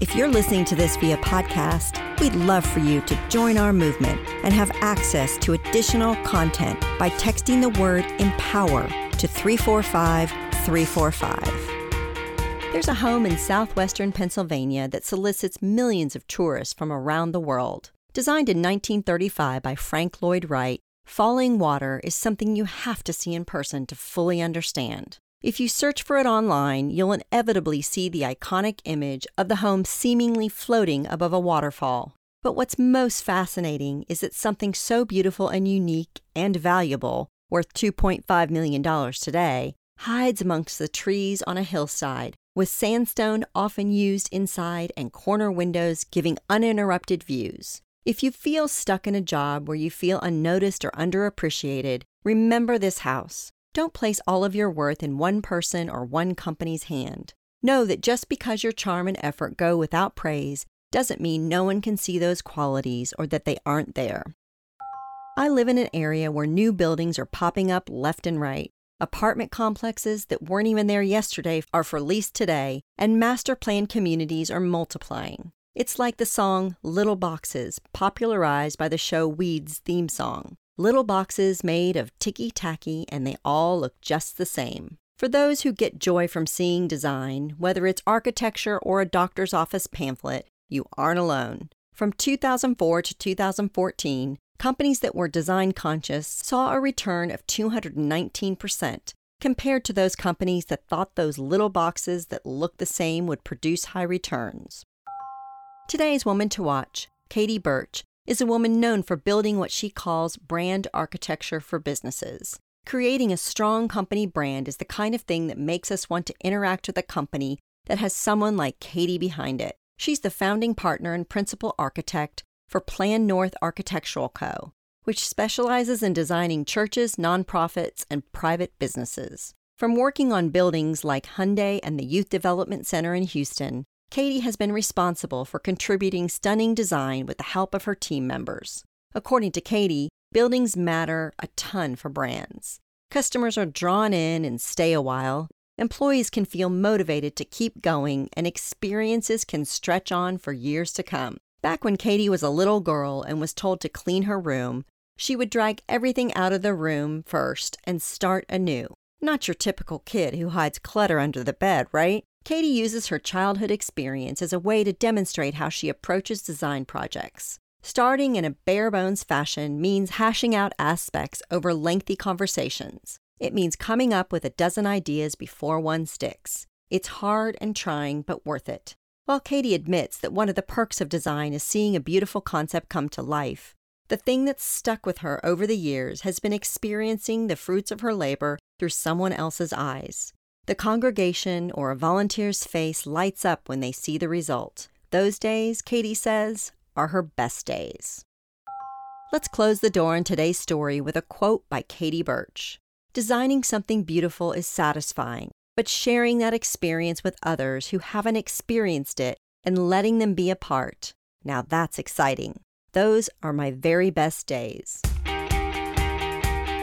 If you're listening to this via podcast, we'd love for you to join our movement and have access to additional content by texting the word empower to 345 345. There's a home in southwestern Pennsylvania that solicits millions of tourists from around the world. Designed in 1935 by Frank Lloyd Wright, Fallingwater is something you have to see in person to fully understand. If you search for it online, you'll inevitably see the iconic image of the home seemingly floating above a waterfall. But what's most fascinating is that something so beautiful and unique and valuable, worth $2.5 million today, hides amongst the trees on a hillside, with sandstone often used inside and corner windows giving uninterrupted views. If you feel stuck in a job where you feel unnoticed or underappreciated, remember this house. Don't place all of your worth in one person or one company's hand. Know that just because your charm and effort go without praise doesn't mean no one can see those qualities or that they aren't there. I live in an area where new buildings are popping up left and right. Apartment complexes that weren't even there yesterday are for lease today, and master plan communities are multiplying. It's like the song Little Boxes, popularized by the show Weeds theme song. Little boxes made of ticky tacky, and they all look just the same. For those who get joy from seeing design, whether it's architecture or a doctor's office pamphlet, you aren't alone. From 2004 to 2014, companies that were design conscious saw a return of 219%, compared to those companies that thought those little boxes that look the same would produce high returns. Today's woman to watch, Katie Birch, is a woman known for building what she calls brand architecture for businesses. Creating a strong company brand is the kind of thing that makes us want to interact with a company that has someone like Katie behind it. She's the founding partner and principal architect for Plan North Architectural Co., which specializes in designing churches, nonprofits, and private businesses. From working on buildings like Hyundai and the Youth Development Center in Houston Katie has been responsible for contributing stunning design with the help of her team members. According to Katie, buildings matter a ton for brands. Customers are drawn in and stay a while. Employees can feel motivated to keep going, and experiences can stretch on for years to come. Back when Katie was a little girl and was told to clean her room, she would drag everything out of the room first and start anew. Not your typical kid who hides clutter under the bed, right? Katie uses her childhood experience as a way to demonstrate how she approaches design projects. Starting in a bare bones fashion means hashing out aspects over lengthy conversations. It means coming up with a dozen ideas before one sticks. It's hard and trying, but worth it. While Katie admits that one of the perks of design is seeing a beautiful concept come to life, the thing that's stuck with her over the years has been experiencing the fruits of her labor through someone else's eyes. The congregation or a volunteer's face lights up when they see the result. Those days, Katie says, are her best days. Let's close the door on today's story with a quote by Katie Birch Designing something beautiful is satisfying, but sharing that experience with others who haven't experienced it and letting them be a part, now that's exciting. Those are my very best days.